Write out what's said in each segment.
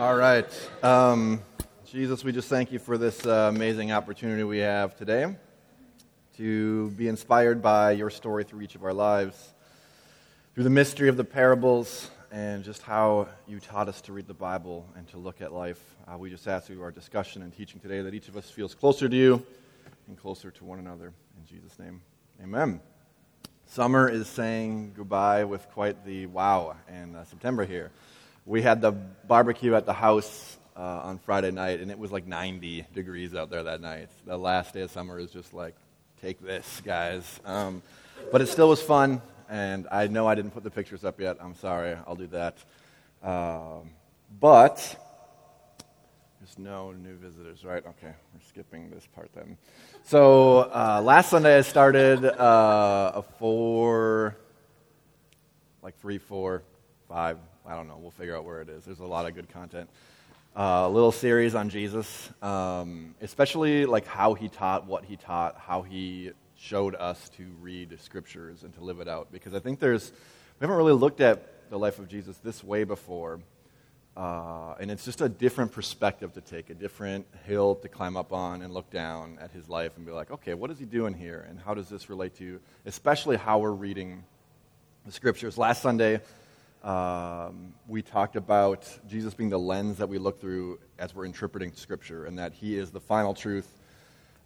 All right. Um, Jesus, we just thank you for this uh, amazing opportunity we have today to be inspired by your story through each of our lives, through the mystery of the parables, and just how you taught us to read the Bible and to look at life. Uh, we just ask through our discussion and teaching today that each of us feels closer to you and closer to one another. In Jesus' name, amen. Summer is saying goodbye with quite the wow in uh, September here. We had the barbecue at the house uh, on Friday night, and it was like 90 degrees out there that night. The last day of summer is just like, take this, guys. Um, but it still was fun, and I know I didn't put the pictures up yet. I'm sorry. I'll do that. Um, but there's no new visitors, right? Okay, we're skipping this part then. So uh, last Sunday I started uh, a four, like three, four, five. I don't know. We'll figure out where it is. There's a lot of good content. Uh, a little series on Jesus, um, especially like how he taught, what he taught, how he showed us to read scriptures and to live it out. Because I think there's, we haven't really looked at the life of Jesus this way before. Uh, and it's just a different perspective to take, a different hill to climb up on and look down at his life and be like, okay, what is he doing here? And how does this relate to, especially how we're reading the scriptures? Last Sunday, um, we talked about Jesus being the lens that we look through as we're interpreting scripture and that he is the final truth.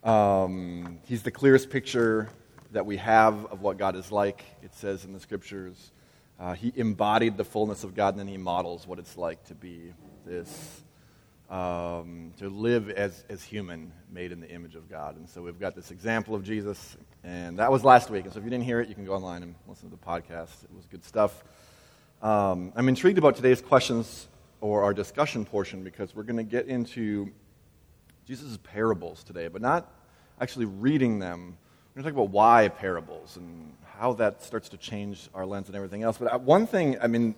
Um, he's the clearest picture that we have of what God is like, it says in the scriptures. Uh, he embodied the fullness of God, and then he models what it's like to be this, um, to live as, as human, made in the image of God. And so we've got this example of Jesus, and that was last week. And so if you didn't hear it, you can go online and listen to the podcast. It was good stuff. Um, I'm intrigued about today's questions or our discussion portion because we're going to get into Jesus' parables today, but not actually reading them. We're going to talk about why parables and how that starts to change our lens and everything else. But uh, one thing, I mean,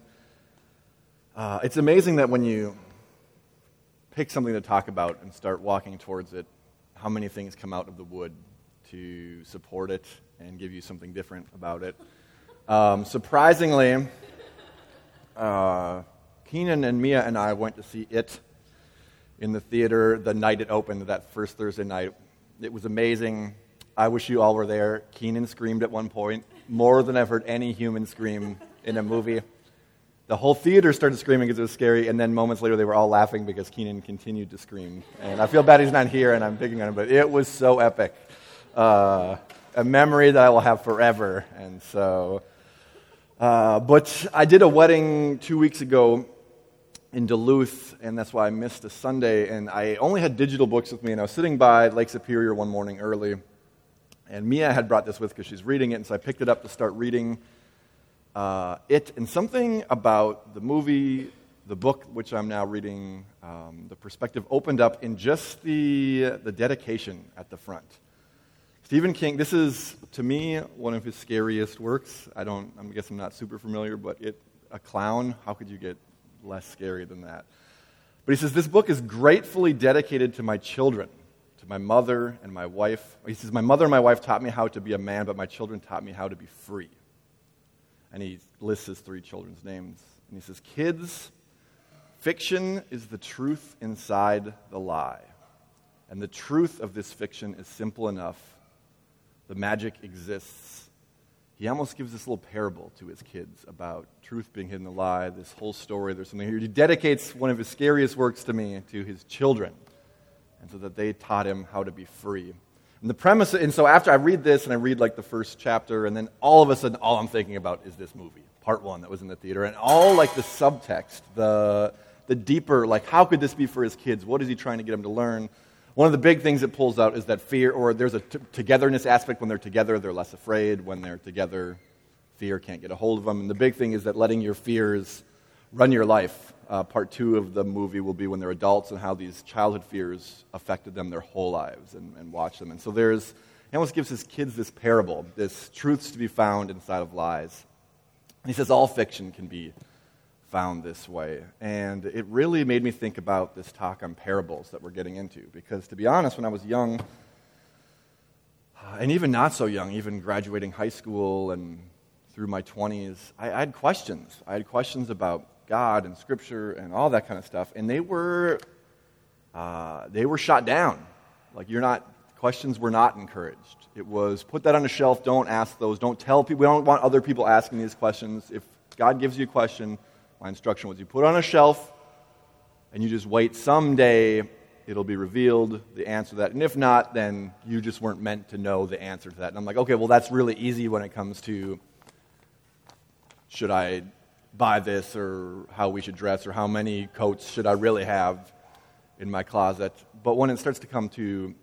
uh, it's amazing that when you pick something to talk about and start walking towards it, how many things come out of the wood to support it and give you something different about it. Um, surprisingly, uh, Keenan and Mia and I went to see it in the theater the night it opened, that first Thursday night. It was amazing. I wish you all were there. Keenan screamed at one point, more than I've heard any human scream in a movie. The whole theater started screaming because it was scary, and then moments later they were all laughing because Keenan continued to scream. And I feel bad he's not here and I'm picking on him, but it was so epic. Uh, a memory that I will have forever. And so, uh, but I did a wedding two weeks ago in Duluth, and that's why I missed a Sunday. And I only had digital books with me, and I was sitting by Lake Superior one morning early and Mia had brought this with because she's reading it, and so I picked it up to start reading uh, it. And something about the movie, the book, which I'm now reading, um, the perspective opened up in just the, the dedication at the front. Stephen King, this is, to me, one of his scariest works. I don't, I guess I'm not super familiar, but it, a clown, how could you get less scary than that? But he says, This book is gratefully dedicated to my children to my mother and my wife. He says, My mother and my wife taught me how to be a man, but my children taught me how to be free. And he lists his three children's names. And he says, Kids, fiction is the truth inside the lie. And the truth of this fiction is simple enough. The magic exists. He almost gives this little parable to his kids about truth being hidden in the lie, this whole story. There's something here. He dedicates one of his scariest works to me to his children and so that they taught him how to be free. And the premise, and so after I read this and I read like the first chapter, and then all of a sudden, all I'm thinking about is this movie, part one that was in the theater, and all like the subtext, the, the deeper, like how could this be for his kids? What is he trying to get them to learn? One of the big things it pulls out is that fear, or there's a t- togetherness aspect. When they're together, they're less afraid. When they're together, fear can't get a hold of them. And the big thing is that letting your fears run your life uh, part two of the movie will be when they're adults and how these childhood fears affected them their whole lives and, and watch them. And so there's, he almost gives his kids this parable, this truths to be found inside of lies. And he says all fiction can be found this way. And it really made me think about this talk on parables that we're getting into. Because to be honest, when I was young, and even not so young, even graduating high school and through my 20s, I, had questions. I had questions about God and Scripture and all that kind of stuff, and they were uh, they were shot down. Like you're not questions were not encouraged. It was put that on a shelf. Don't ask those. Don't tell people. We don't want other people asking these questions. If God gives you a question, my instruction was you put it on a shelf, and you just wait. Someday it'll be revealed the answer to that. And if not, then you just weren't meant to know the answer to that. And I'm like, okay, well that's really easy when it comes to should I buy this or how we should dress or how many coats should I really have in my closet. But when it starts to come to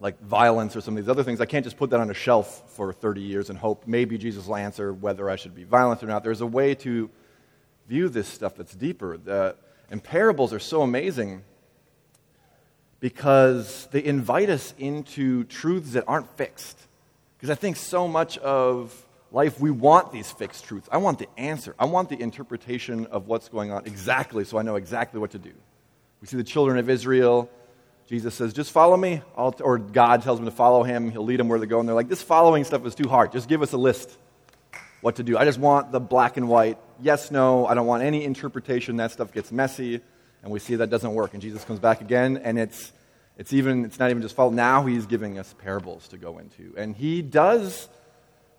like violence or some of these other things, I can't just put that on a shelf for 30 years and hope maybe Jesus will answer whether I should be violent or not. There's a way to view this stuff that's deeper. The, and parables are so amazing because they invite us into truths that aren't fixed. Because I think so much of life, we want these fixed truths. I want the answer. I want the interpretation of what's going on exactly so I know exactly what to do. We see the children of Israel. Jesus says, just follow me. I'll, or God tells them to follow him. He'll lead them where they go. And they're like, this following stuff is too hard. Just give us a list what to do. I just want the black and white. Yes, no. I don't want any interpretation. That stuff gets messy. And we see that doesn't work. And Jesus comes back again, and it's, it's, even, it's not even just fault. Now he's giving us parables to go into. And he does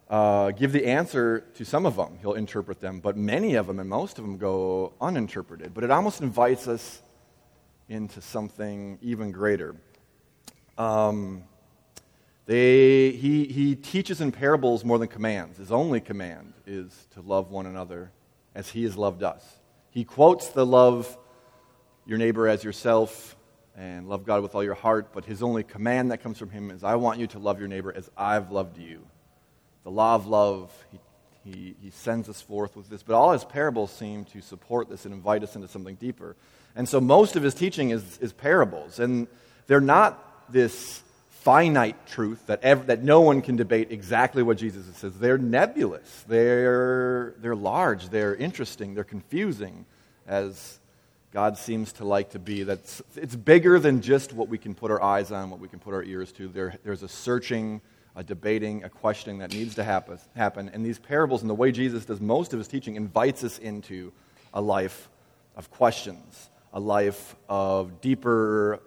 uh, give the answer to some of them. He'll interpret them. But many of them and most of them go uninterpreted. But it almost invites us into something even greater. Um, they, he, he teaches in parables more than commands. His only command is to love one another as he has loved us. He quotes the love your neighbor as yourself and love God with all your heart, but his only command that comes from him is, I want you to love your neighbor as I've loved you. The law of love, he, he, he sends us forth with this, but all his parables seem to support this and invite us into something deeper. And so most of his teaching is, is parables. And they're not this finite truth that, ev- that no one can debate exactly what Jesus says. They're nebulous, they're, they're large, they're interesting, they're confusing, as God seems to like to be. That's, it's bigger than just what we can put our eyes on, what we can put our ears to. There, there's a searching, a debating, a questioning that needs to happen, happen. And these parables and the way Jesus does most of his teaching invites us into a life of questions a life of deeper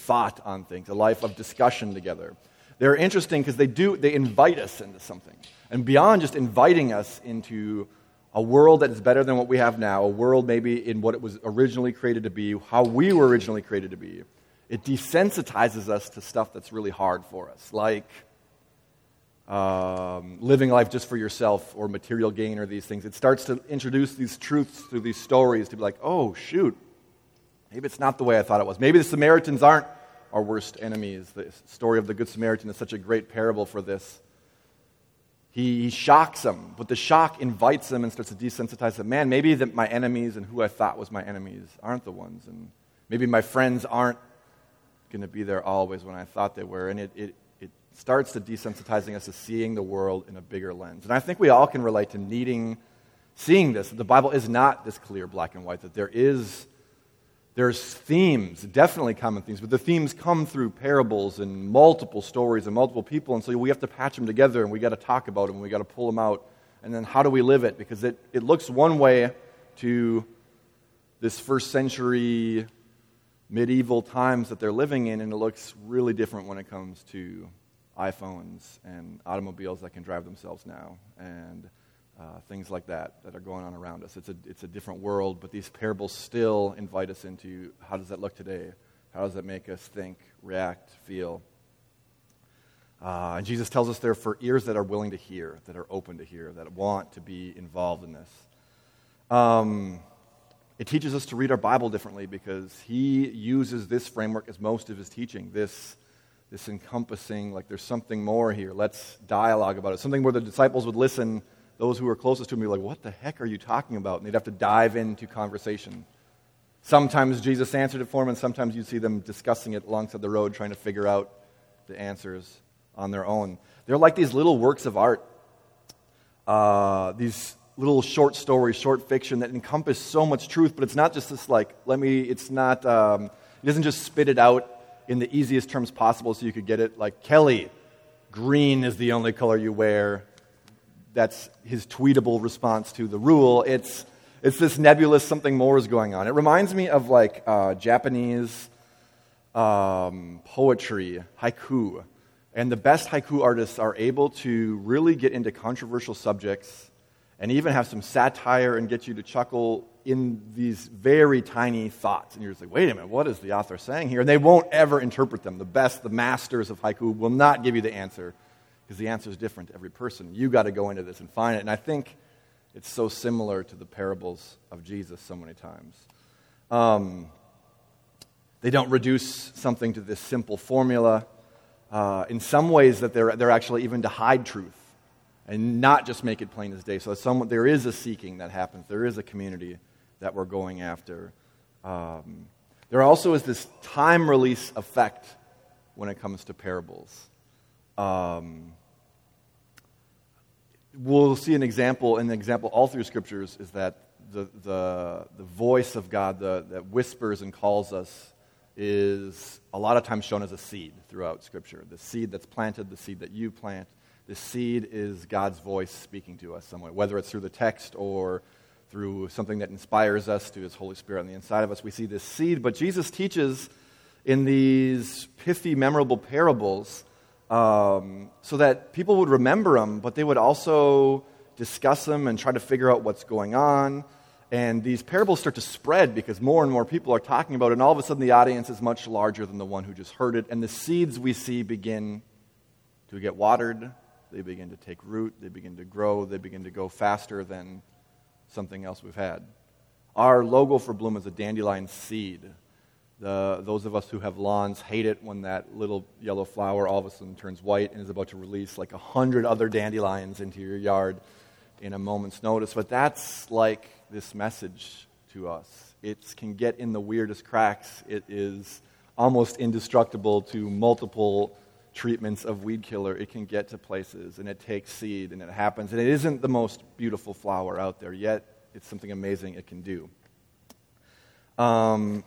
thought on things, a life of discussion together. They're interesting because they do they invite us into something. And beyond just inviting us into a world that is better than what we have now, a world maybe in what it was originally created to be, how we were originally created to be, it desensitizes us to stuff that's really hard for us, like um, living life just for yourself or material gain or these things. It starts to introduce these truths through these stories to be like, oh, shoot, Maybe it's not the way I thought it was. Maybe the Samaritans aren't our worst enemies. The story of the Good Samaritan is such a great parable for this. He, he shocks them, but the shock invites them and starts to desensitize them. Man, maybe that my enemies and who I thought was my enemies aren't the ones. And maybe my friends aren't going to be there always when I thought they were. And it, it, it starts to desensitizing us to seeing the world in a bigger lens. And I think we all can relate to needing, seeing this. The Bible is not this clear black and white, that there is there's themes, definitely common themes, but the themes come through parables and multiple stories and multiple people, and so we have to patch them together and we got to talk about them and we got to pull them out. And then how do we live it? Because it, it looks one way to this first century medieval times that they're living in, and it looks really different when it comes to iPhones and automobiles that can drive themselves now. And uh, things like that that are going on around us. It's a, it's a different world, but these parables still invite us into how does that look today? How does that make us think, react, feel? Uh, and Jesus tells us they're for ears that are willing to hear, that are open to hear, that want to be involved in this. Um, it teaches us to read our Bible differently because he uses this framework as most of his teaching, this, this encompassing, like there's something more here. Let's dialogue about it. Something where the disciples would listen those who were closest to him would be like, What the heck are you talking about? And they'd have to dive into conversation. Sometimes Jesus answered it for them, and sometimes you'd see them discussing it alongside the road, trying to figure out the answers on their own. They're like these little works of art, uh, these little short stories, short fiction that encompass so much truth, but it's not just this, like, let me, it's not, um, he doesn't just spit it out in the easiest terms possible so you could get it. Like, Kelly, green is the only color you wear that's his tweetable response to the rule. It's it's this nebulous something more is going on. It reminds me of like uh, Japanese um, poetry, haiku. And the best haiku artists are able to really get into controversial subjects and even have some satire and get you to chuckle in these very tiny thoughts. And you're just like, wait a minute, what is the author saying here? And they won't ever interpret them. The best, the masters of haiku will not give you the answer because the answer is different to every person. You got to go into this and find it. And I think it's so similar to the parables of Jesus so many times. Um, they don't reduce something to this simple formula. Uh, in some ways, that they're, they're actually even to hide truth and not just make it plain as day. So some, there is a seeking that happens. There is a community that we're going after. Um, there also is this time release effect when it comes to parables. Um, we'll see an example, an example all through scriptures is that the, the, the voice of God the, that whispers and calls us is a lot of times shown as a seed throughout Scripture. The seed that's planted, the seed that you plant. The seed is God's voice speaking to us some way, whether it's through the text or through something that inspires us through His Holy Spirit on the inside of us. We see this seed, but Jesus teaches in these pithy, memorable parables um, so that people would remember them, but they would also discuss them and try to figure out what's going on. And these parables start to spread because more and more people are talking about it, and all of a sudden the audience is much larger than the one who just heard it. And the seeds we see begin to get watered, they begin to take root, they begin to grow, they begin to go faster than something else we've had. Our logo for Bloom is a dandelion seed. The, those of us who have lawns hate it when that little yellow flower all of a sudden turns white and is about to release like a hundred other dandelions into your yard in a moment's notice. But that's like this message to us. It can get in the weirdest cracks. It is almost indestructible to multiple treatments of weed killer. It can get to places and it takes seed and it happens. And it isn't the most beautiful flower out there, yet it's something amazing it can do. Um,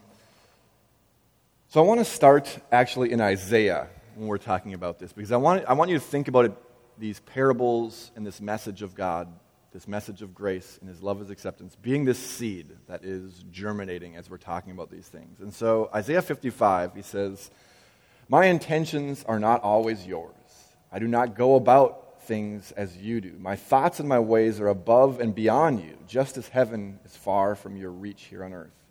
so I want to start actually in Isaiah when we're talking about this, because I want, I want you to think about it, these parables and this message of God, this message of grace and his love, his acceptance, being this seed that is germinating as we're talking about these things. And so Isaiah 55, he says, My intentions are not always yours. I do not go about things as you do. My thoughts and my ways are above and beyond you, just as heaven is far from your reach here on earth.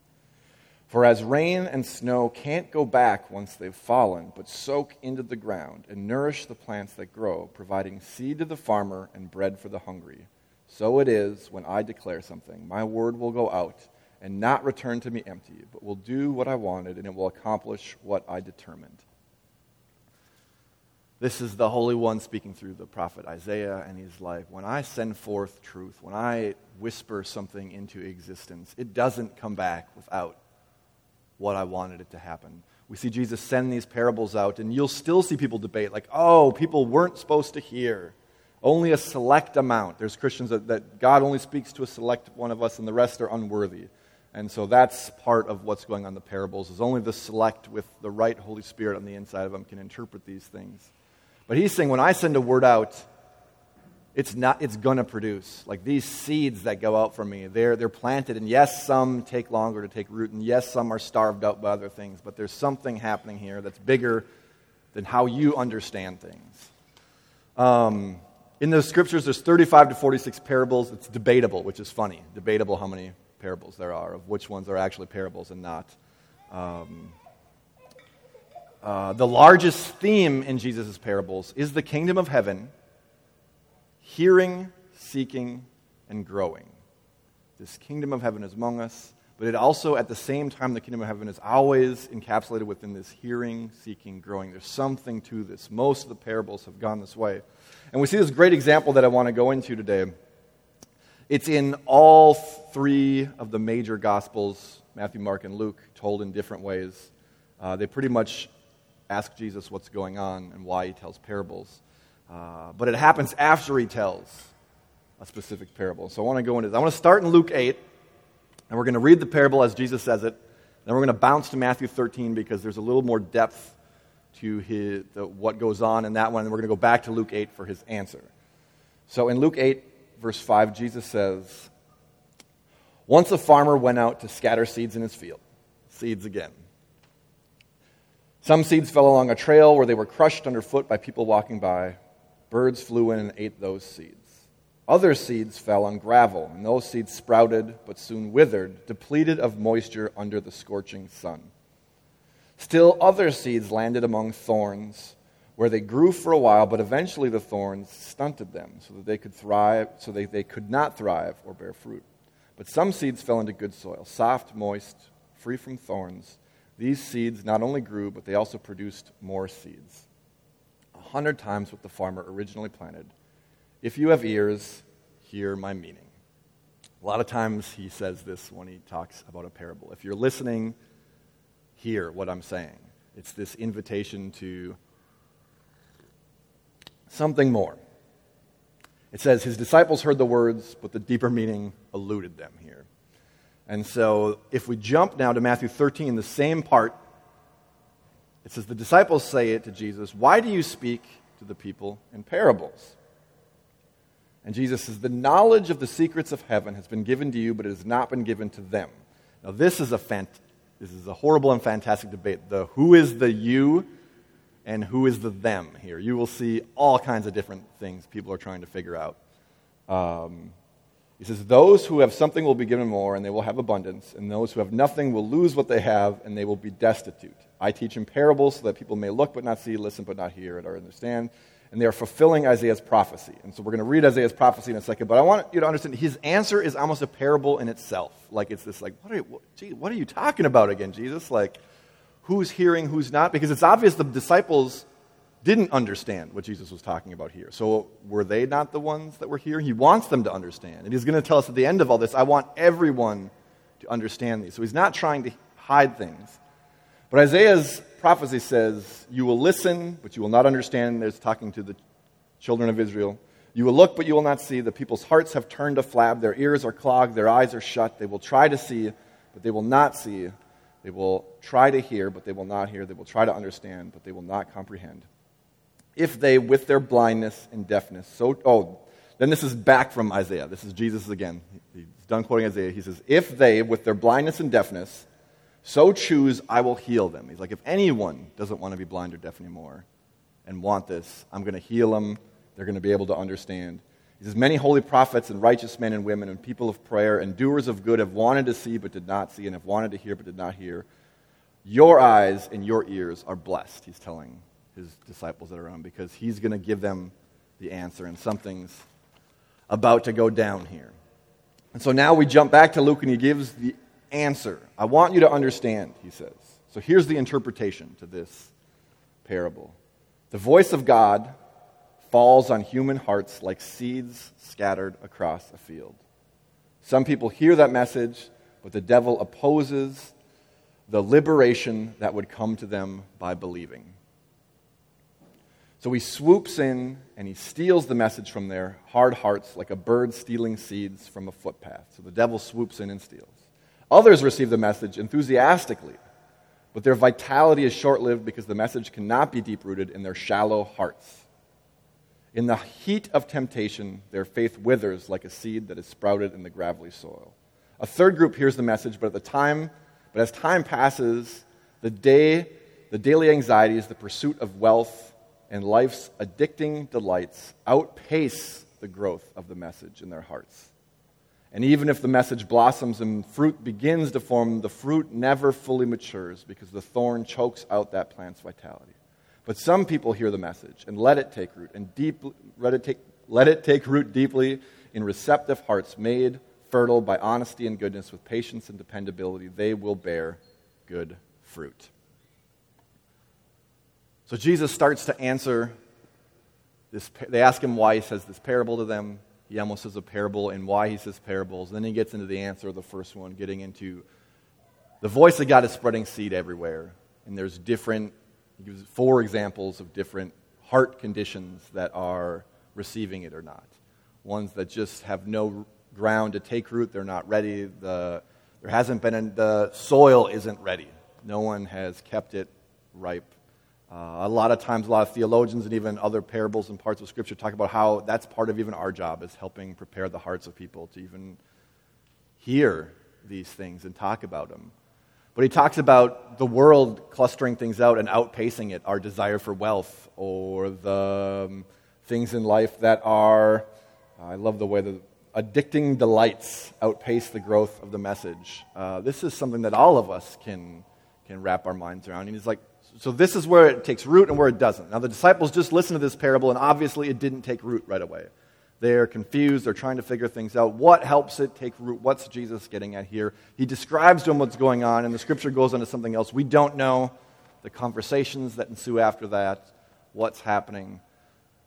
For as rain and snow can't go back once they've fallen, but soak into the ground and nourish the plants that grow, providing seed to the farmer and bread for the hungry, so it is when I declare something. My word will go out and not return to me empty, but will do what I wanted and it will accomplish what I determined. This is the Holy One speaking through the prophet Isaiah, and he's like, When I send forth truth, when I whisper something into existence, it doesn't come back without what I wanted it to happen. We see Jesus send these parables out, and you'll still see people debate, like, oh, people weren't supposed to hear. Only a select amount. There's Christians that, that God only speaks to a select one of us, and the rest are unworthy. And so that's part of what's going on in the parables, is only the select with the right Holy Spirit on the inside of them can interpret these things. But he's saying, when I send a word out, it's not it's going to produce. Like these seeds that go out from me they're they're planted and yes some take longer to take root and yes some are starved out by other things but there's something happening here that's bigger than how you understand things. Um, in the scriptures there's 35 to 46 parables. It's debatable which is funny. Debatable how many parables there are of which ones are actually parables and not um, uh, the largest theme in jesus' parables is the kingdom of heaven hearing, seeking, and growing. This kingdom of heaven is among us, but it also, at the same time, the kingdom of heaven is always encapsulated within this hearing, seeking, growing. There's something to this. Most of the parables have gone this way. And we see this great example that I want to go into today. It's in all three of the major Gospels Matthew, Mark, and Luke, told in different ways. Uh, they pretty much ask Jesus what's going on and why he tells parables. Uh, but it happens after he tells a specific parable. So I want to go into this. I want to start in Luke 8, and we're going to read the parable as Jesus says it. Then we're going to bounce to Matthew 13 because there's a little more depth to his, the, what goes on in that one. And we're going to go back to Luke 8 for his answer. So in Luke 8, verse 5, Jesus says, Once a farmer went out to scatter seeds in his field. Seeds again. Some seeds fell along a trail where they were crushed underfoot by people walking by. Birds flew in and ate those seeds. Other seeds fell on gravel, and those seeds sprouted but soon withered, depleted of moisture under the scorching sun. Still, other seeds landed among thorns, where they grew for a while, but eventually the thorns stunted them, so that they could thrive, so that they could not thrive or bear fruit. But some seeds fell into good soil, soft, moist, free from thorns. These seeds not only grew, but they also produced more seeds. Hundred times what the farmer originally planted. If you have ears, hear my meaning. A lot of times he says this when he talks about a parable. If you're listening, hear what I'm saying. It's this invitation to something more. It says, His disciples heard the words, but the deeper meaning eluded them here. And so, if we jump now to Matthew 13, the same part, it says, The disciples say it to Jesus, Why do you speak to the people in parables? And Jesus says, The knowledge of the secrets of heaven has been given to you, but it has not been given to them. Now, this is a, fant- this is a horrible and fantastic debate. The who is the you and who is the them here. You will see all kinds of different things people are trying to figure out. Um, he says, Those who have something will be given more, and they will have abundance, and those who have nothing will lose what they have, and they will be destitute. I teach in parables so that people may look but not see, listen but not hear, or understand. And they are fulfilling Isaiah's prophecy. And so we're going to read Isaiah's prophecy in a second, but I want you to understand his answer is almost a parable in itself. Like it's this, like, what are, you, gee, what are you talking about again, Jesus? Like, who's hearing, who's not? Because it's obvious the disciples didn't understand what Jesus was talking about here. So were they not the ones that were here? He wants them to understand. And he's going to tell us at the end of all this, I want everyone to understand these. So he's not trying to hide things. But Isaiah's prophecy says, You will listen, but you will not understand. There's talking to the children of Israel. You will look, but you will not see. The people's hearts have turned to flab. Their ears are clogged. Their eyes are shut. They will try to see, but they will not see. They will try to hear, but they will not hear. They will try to understand, but they will not comprehend if they, with their blindness and deafness, so, oh, then this is back from Isaiah. This is Jesus again. He's done quoting Isaiah. He says, if they, with their blindness and deafness, so choose, I will heal them. He's like, if anyone doesn't want to be blind or deaf anymore and want this, I'm going to heal them. They're going to be able to understand. He says, Many holy prophets and righteous men and women and people of prayer and doers of good have wanted to see but did not see and have wanted to hear but did not hear. Your eyes and your ears are blessed, he's telling his disciples that are around because he's going to give them the answer, and something's about to go down here. And so now we jump back to Luke, and he gives the answer. I want you to understand, he says. So here's the interpretation to this parable The voice of God falls on human hearts like seeds scattered across a field. Some people hear that message, but the devil opposes the liberation that would come to them by believing. So he swoops in and he steals the message from their hard hearts like a bird stealing seeds from a footpath. So the devil swoops in and steals. Others receive the message enthusiastically, but their vitality is short lived because the message cannot be deep rooted in their shallow hearts. In the heat of temptation, their faith withers like a seed that is sprouted in the gravelly soil. A third group hears the message, but at the time, but as time passes, the day, the daily anxieties, the pursuit of wealth, and life's addicting delights outpace the growth of the message in their hearts. And even if the message blossoms and fruit begins to form, the fruit never fully matures because the thorn chokes out that plant's vitality. But some people hear the message and let it take root and deep, let, it take, let it take root deeply in receptive hearts made fertile by honesty and goodness with patience and dependability. They will bear good fruit. So Jesus starts to answer this. They ask him why he says this parable to them. He almost says a parable and why he says parables. And then he gets into the answer of the first one, getting into the voice of God is spreading seed everywhere. And there's different, he gives four examples of different heart conditions that are receiving it or not. Ones that just have no ground to take root, they're not ready. The, there hasn't been, the soil isn't ready. No one has kept it ripe uh, a lot of times, a lot of theologians and even other parables and parts of Scripture talk about how that's part of even our job is helping prepare the hearts of people to even hear these things and talk about them. But he talks about the world clustering things out and outpacing it, our desire for wealth or the um, things in life that are, I love the way the addicting delights outpace the growth of the message. Uh, this is something that all of us can, can wrap our minds around. And he's like, so this is where it takes root and where it doesn't. Now, the disciples just listened to this parable, and obviously it didn't take root right away. They're confused. They're trying to figure things out. What helps it take root? What's Jesus getting at here? He describes to them what's going on, and the scripture goes on to something else. We don't know the conversations that ensue after that, what's happening.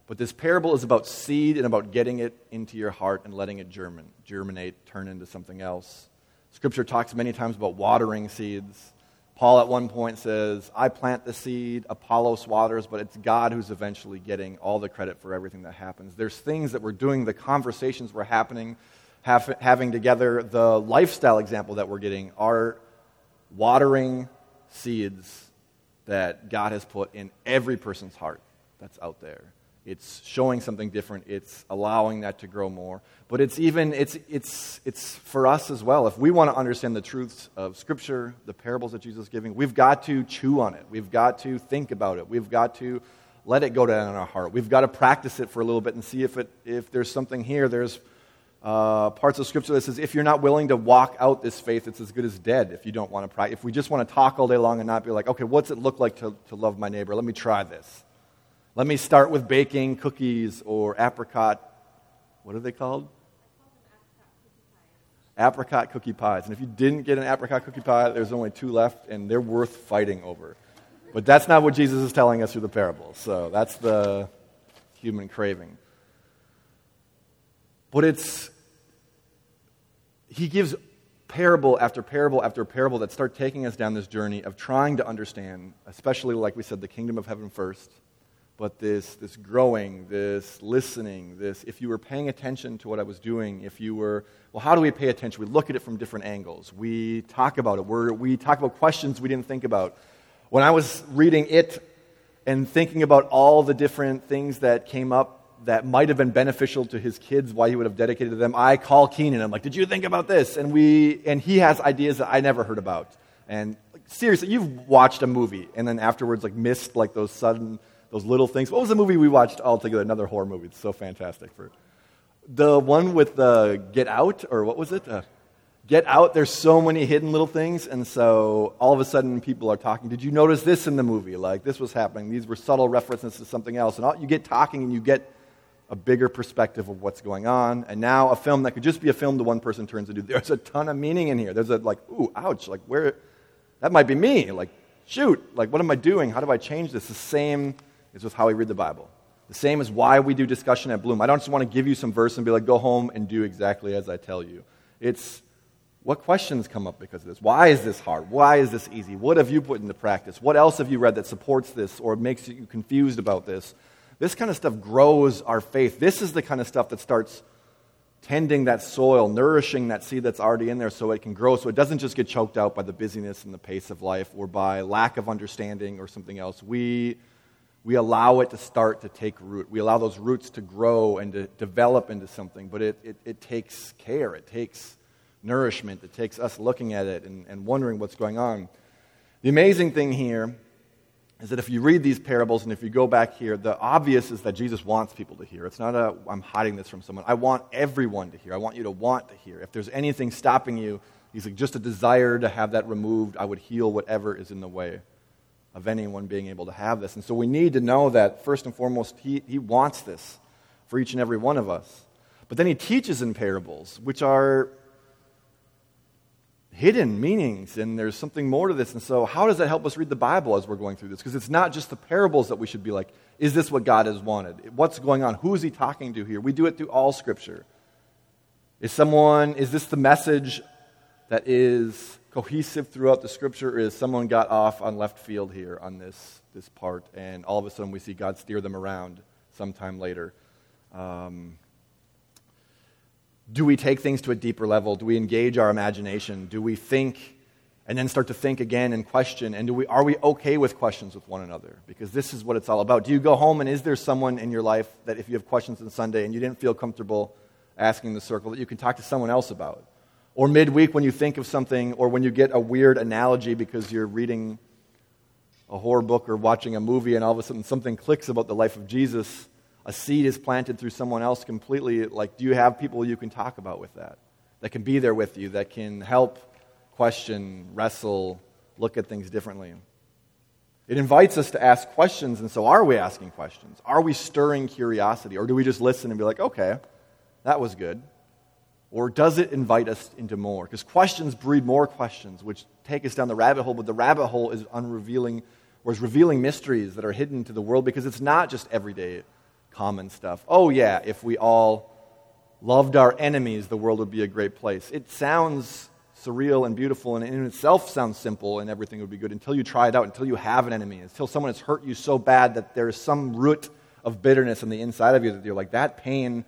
But this parable is about seed and about getting it into your heart and letting it germinate, germinate turn into something else. Scripture talks many times about watering seeds. Paul at one point says, I plant the seed, Apollos waters, but it's God who's eventually getting all the credit for everything that happens. There's things that we're doing, the conversations we're happening, have, having together, the lifestyle example that we're getting are watering seeds that God has put in every person's heart that's out there. It's showing something different. It's allowing that to grow more. But it's even, it's, it's, it's for us as well. If we want to understand the truths of Scripture, the parables that Jesus is giving, we've got to chew on it. We've got to think about it. We've got to let it go down in our heart. We've got to practice it for a little bit and see if, it, if there's something here. There's uh, parts of Scripture that says if you're not willing to walk out this faith, it's as good as dead if you don't want to practice. If we just want to talk all day long and not be like, okay, what's it look like to, to love my neighbor? Let me try this. Let me start with baking cookies or apricot, what are they called? Apricot cookie pies. And if you didn't get an apricot cookie pie, there's only two left, and they're worth fighting over. But that's not what Jesus is telling us through the parables. So that's the human craving. But it's, he gives parable after parable after parable that start taking us down this journey of trying to understand, especially like we said, the kingdom of heaven first but this, this growing, this listening, this, if you were paying attention to what I was doing, if you were, well, how do we pay attention? We look at it from different angles. We talk about it. We're, we talk about questions we didn't think about. When I was reading it and thinking about all the different things that came up that might have been beneficial to his kids, why he would have dedicated to them, I call Keenan. I'm like, did you think about this? And, we, and he has ideas that I never heard about. And like, seriously, you've watched a movie and then afterwards like missed like those sudden those little things. What was the movie we watched all together? Another horror movie. It's so fantastic. For the one with the Get Out, or what was it? Uh, Get Out. There's so many hidden little things, and so all of a sudden people are talking. Did you notice this in the movie? Like this was happening. These were subtle references to something else, and all, you get talking and you get a bigger perspective of what's going on. And now a film that could just be a film to one person turns into there's a ton of meaning in here. There's a like, ooh, ouch, like where that might be me. Like, shoot, like what am I doing? How do I change this? The same is with how we read the Bible. The same as why we do discussion at Bloom. I don't just want to give you some verse and be like, go home and do exactly as I tell you. It's what questions come up because of this? Why is this hard? Why is this easy? What have you put into practice? What else have you read that supports this or makes you confused about this? This kind of stuff grows our faith. This is the kind of stuff that starts tending that soil, nourishing that seed that's already in there so it can grow, so it doesn't just get choked out by the busyness and the pace of life or by lack of understanding or something else. We we allow it to start to take root. We allow those roots to grow and to develop into something, but it, it, it takes care, it takes nourishment, it takes us looking at it and, and wondering what's going on. The amazing thing here is that if you read these parables and if you go back here, the obvious is that Jesus wants people to hear. It's not a, I'm hiding this from someone. I want everyone to hear. I want you to want to hear. If there's anything stopping you, he's like, just a desire to have that removed, I would heal whatever is in the way of anyone being able to have this. And so we need to know that, first and foremost, he, he wants this for each and every one of us. But then he teaches in parables, which are hidden meanings, and there's something more to this. And so, how does that help us read the Bible as we're going through this? Because it's not just the parables that we should be like, is this what God has wanted? What's going on? Who is he talking to here? We do it through all Scripture. Is someone, is this the message that is cohesive throughout the scripture is someone got off on left field here on this, this part, and all of a sudden we see God steer them around sometime later. Um, do we take things to a deeper level? Do we engage our imagination? Do we think and then start to think again and question? And do we, are we okay with questions with one another? Because this is what it's all about. Do you go home and is there someone in your life that if you have questions on Sunday and you didn't feel comfortable asking the circle that you can talk to someone else about? Or midweek when you think of something, or when you get a weird analogy because you're reading a horror book or watching a movie and all of a sudden something clicks about the life of Jesus, a seed is planted through someone else completely. Like, do you have people you can talk about with that? That can be there with you, that can help question, wrestle, look at things differently. It invites us to ask questions, and so are we asking questions? Are we stirring curiosity? Or do we just listen and be like, okay, that was good? Or does it invite us into more? Because questions breed more questions, which take us down the rabbit hole, but the rabbit hole is unrevealing, or is revealing mysteries that are hidden to the world because it's not just everyday common stuff. Oh, yeah, if we all loved our enemies, the world would be a great place. It sounds surreal and beautiful, and in itself sounds simple and everything would be good until you try it out, until you have an enemy, until someone has hurt you so bad that there is some root of bitterness on the inside of you that you're like, that pain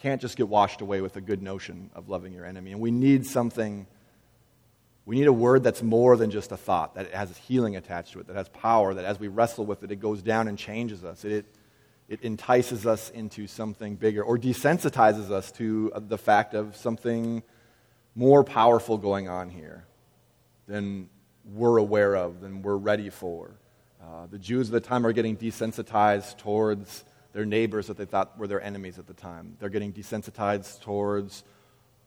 can't just get washed away with a good notion of loving your enemy. And we need something, we need a word that's more than just a thought, that has healing attached to it, that has power, that as we wrestle with it, it goes down and changes us. It, it entices us into something bigger or desensitizes us to the fact of something more powerful going on here than we're aware of, than we're ready for. Uh, the Jews at the time are getting desensitized towards their neighbors that they thought were their enemies at the time. They're getting desensitized towards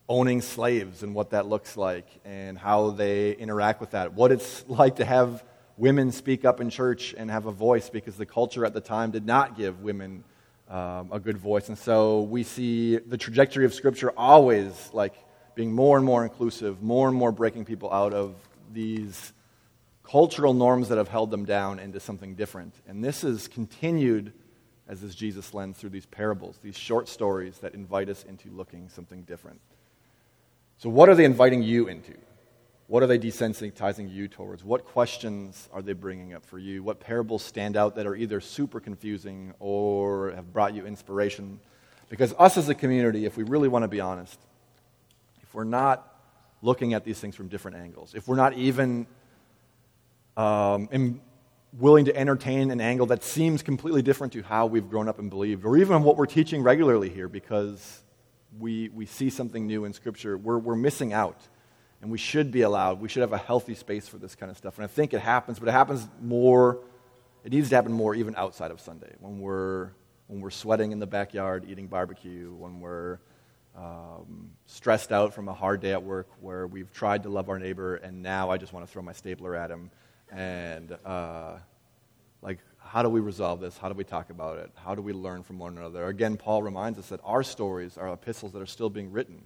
owning slaves and what that looks like and how they interact with that. What it's like to have women speak up in church and have a voice because the culture at the time did not give women um, a good voice. And so we see the trajectory of Scripture always like being more and more inclusive, more and more breaking people out of these cultural norms that have held them down into something different. And this is continued as this Jesus' lens through these parables, these short stories that invite us into looking something different. So, what are they inviting you into? What are they desensitizing you towards? What questions are they bringing up for you? What parables stand out that are either super confusing or have brought you inspiration? Because, us as a community, if we really want to be honest, if we're not looking at these things from different angles, if we're not even um, willing to entertain an angle that seems completely different to how we've grown up and believed, or even what we're teaching regularly here because we, we see something new in Scripture, we're, we're missing out. And we should be allowed, we should have a healthy space for this kind of stuff. And I think it happens, but it happens more, it needs to happen more even outside of Sunday, when we're, when we're sweating in the backyard eating barbecue, when we're um, stressed out from a hard day at work where we've tried to love our neighbor and now I just want to throw my stapler at him and uh, like how do we resolve this? How do we talk about it? How do we learn from one another? Again paul reminds us that our stories are epistles that are still being written.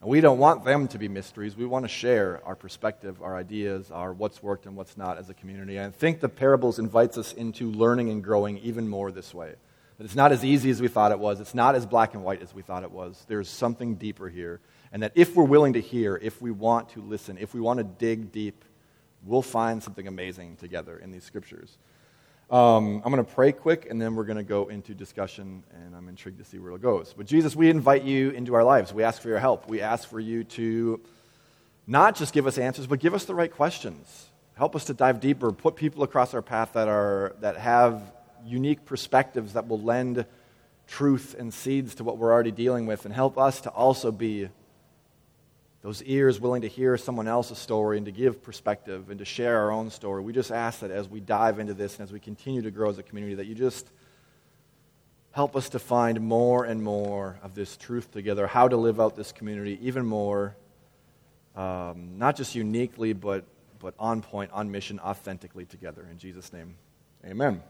And we don't want them to be mysteries. We want to share our perspective our ideas our what's worked and what's not as a community. And i think the parables invites us into learning and growing even more this way. That it's not as easy as we thought it was. It's not as black and white as we thought it was. There's something deeper here. And that if we're willing to hear if we want to listen if we want to dig deep we'll find something amazing together in these scriptures. Um, I'm going to pray quick, and then we're going to go into discussion, and I'm intrigued to see where it goes. But Jesus, we invite you into our lives. We ask for your help. We ask for you to not just give us answers, but give us the right questions. Help us to dive deeper, put people across our path that, are, that have unique perspectives that will lend truth and seeds to what we're already dealing with, and help us to also be those ears willing to hear someone else's story and to give perspective and to share our own story. We just ask that as we dive into this and as we continue to grow as a community, that you just help us to find more and more of this truth together, how to live out this community even more, um, not just uniquely, but, but on point, on mission, authentically together. In Jesus' name, amen.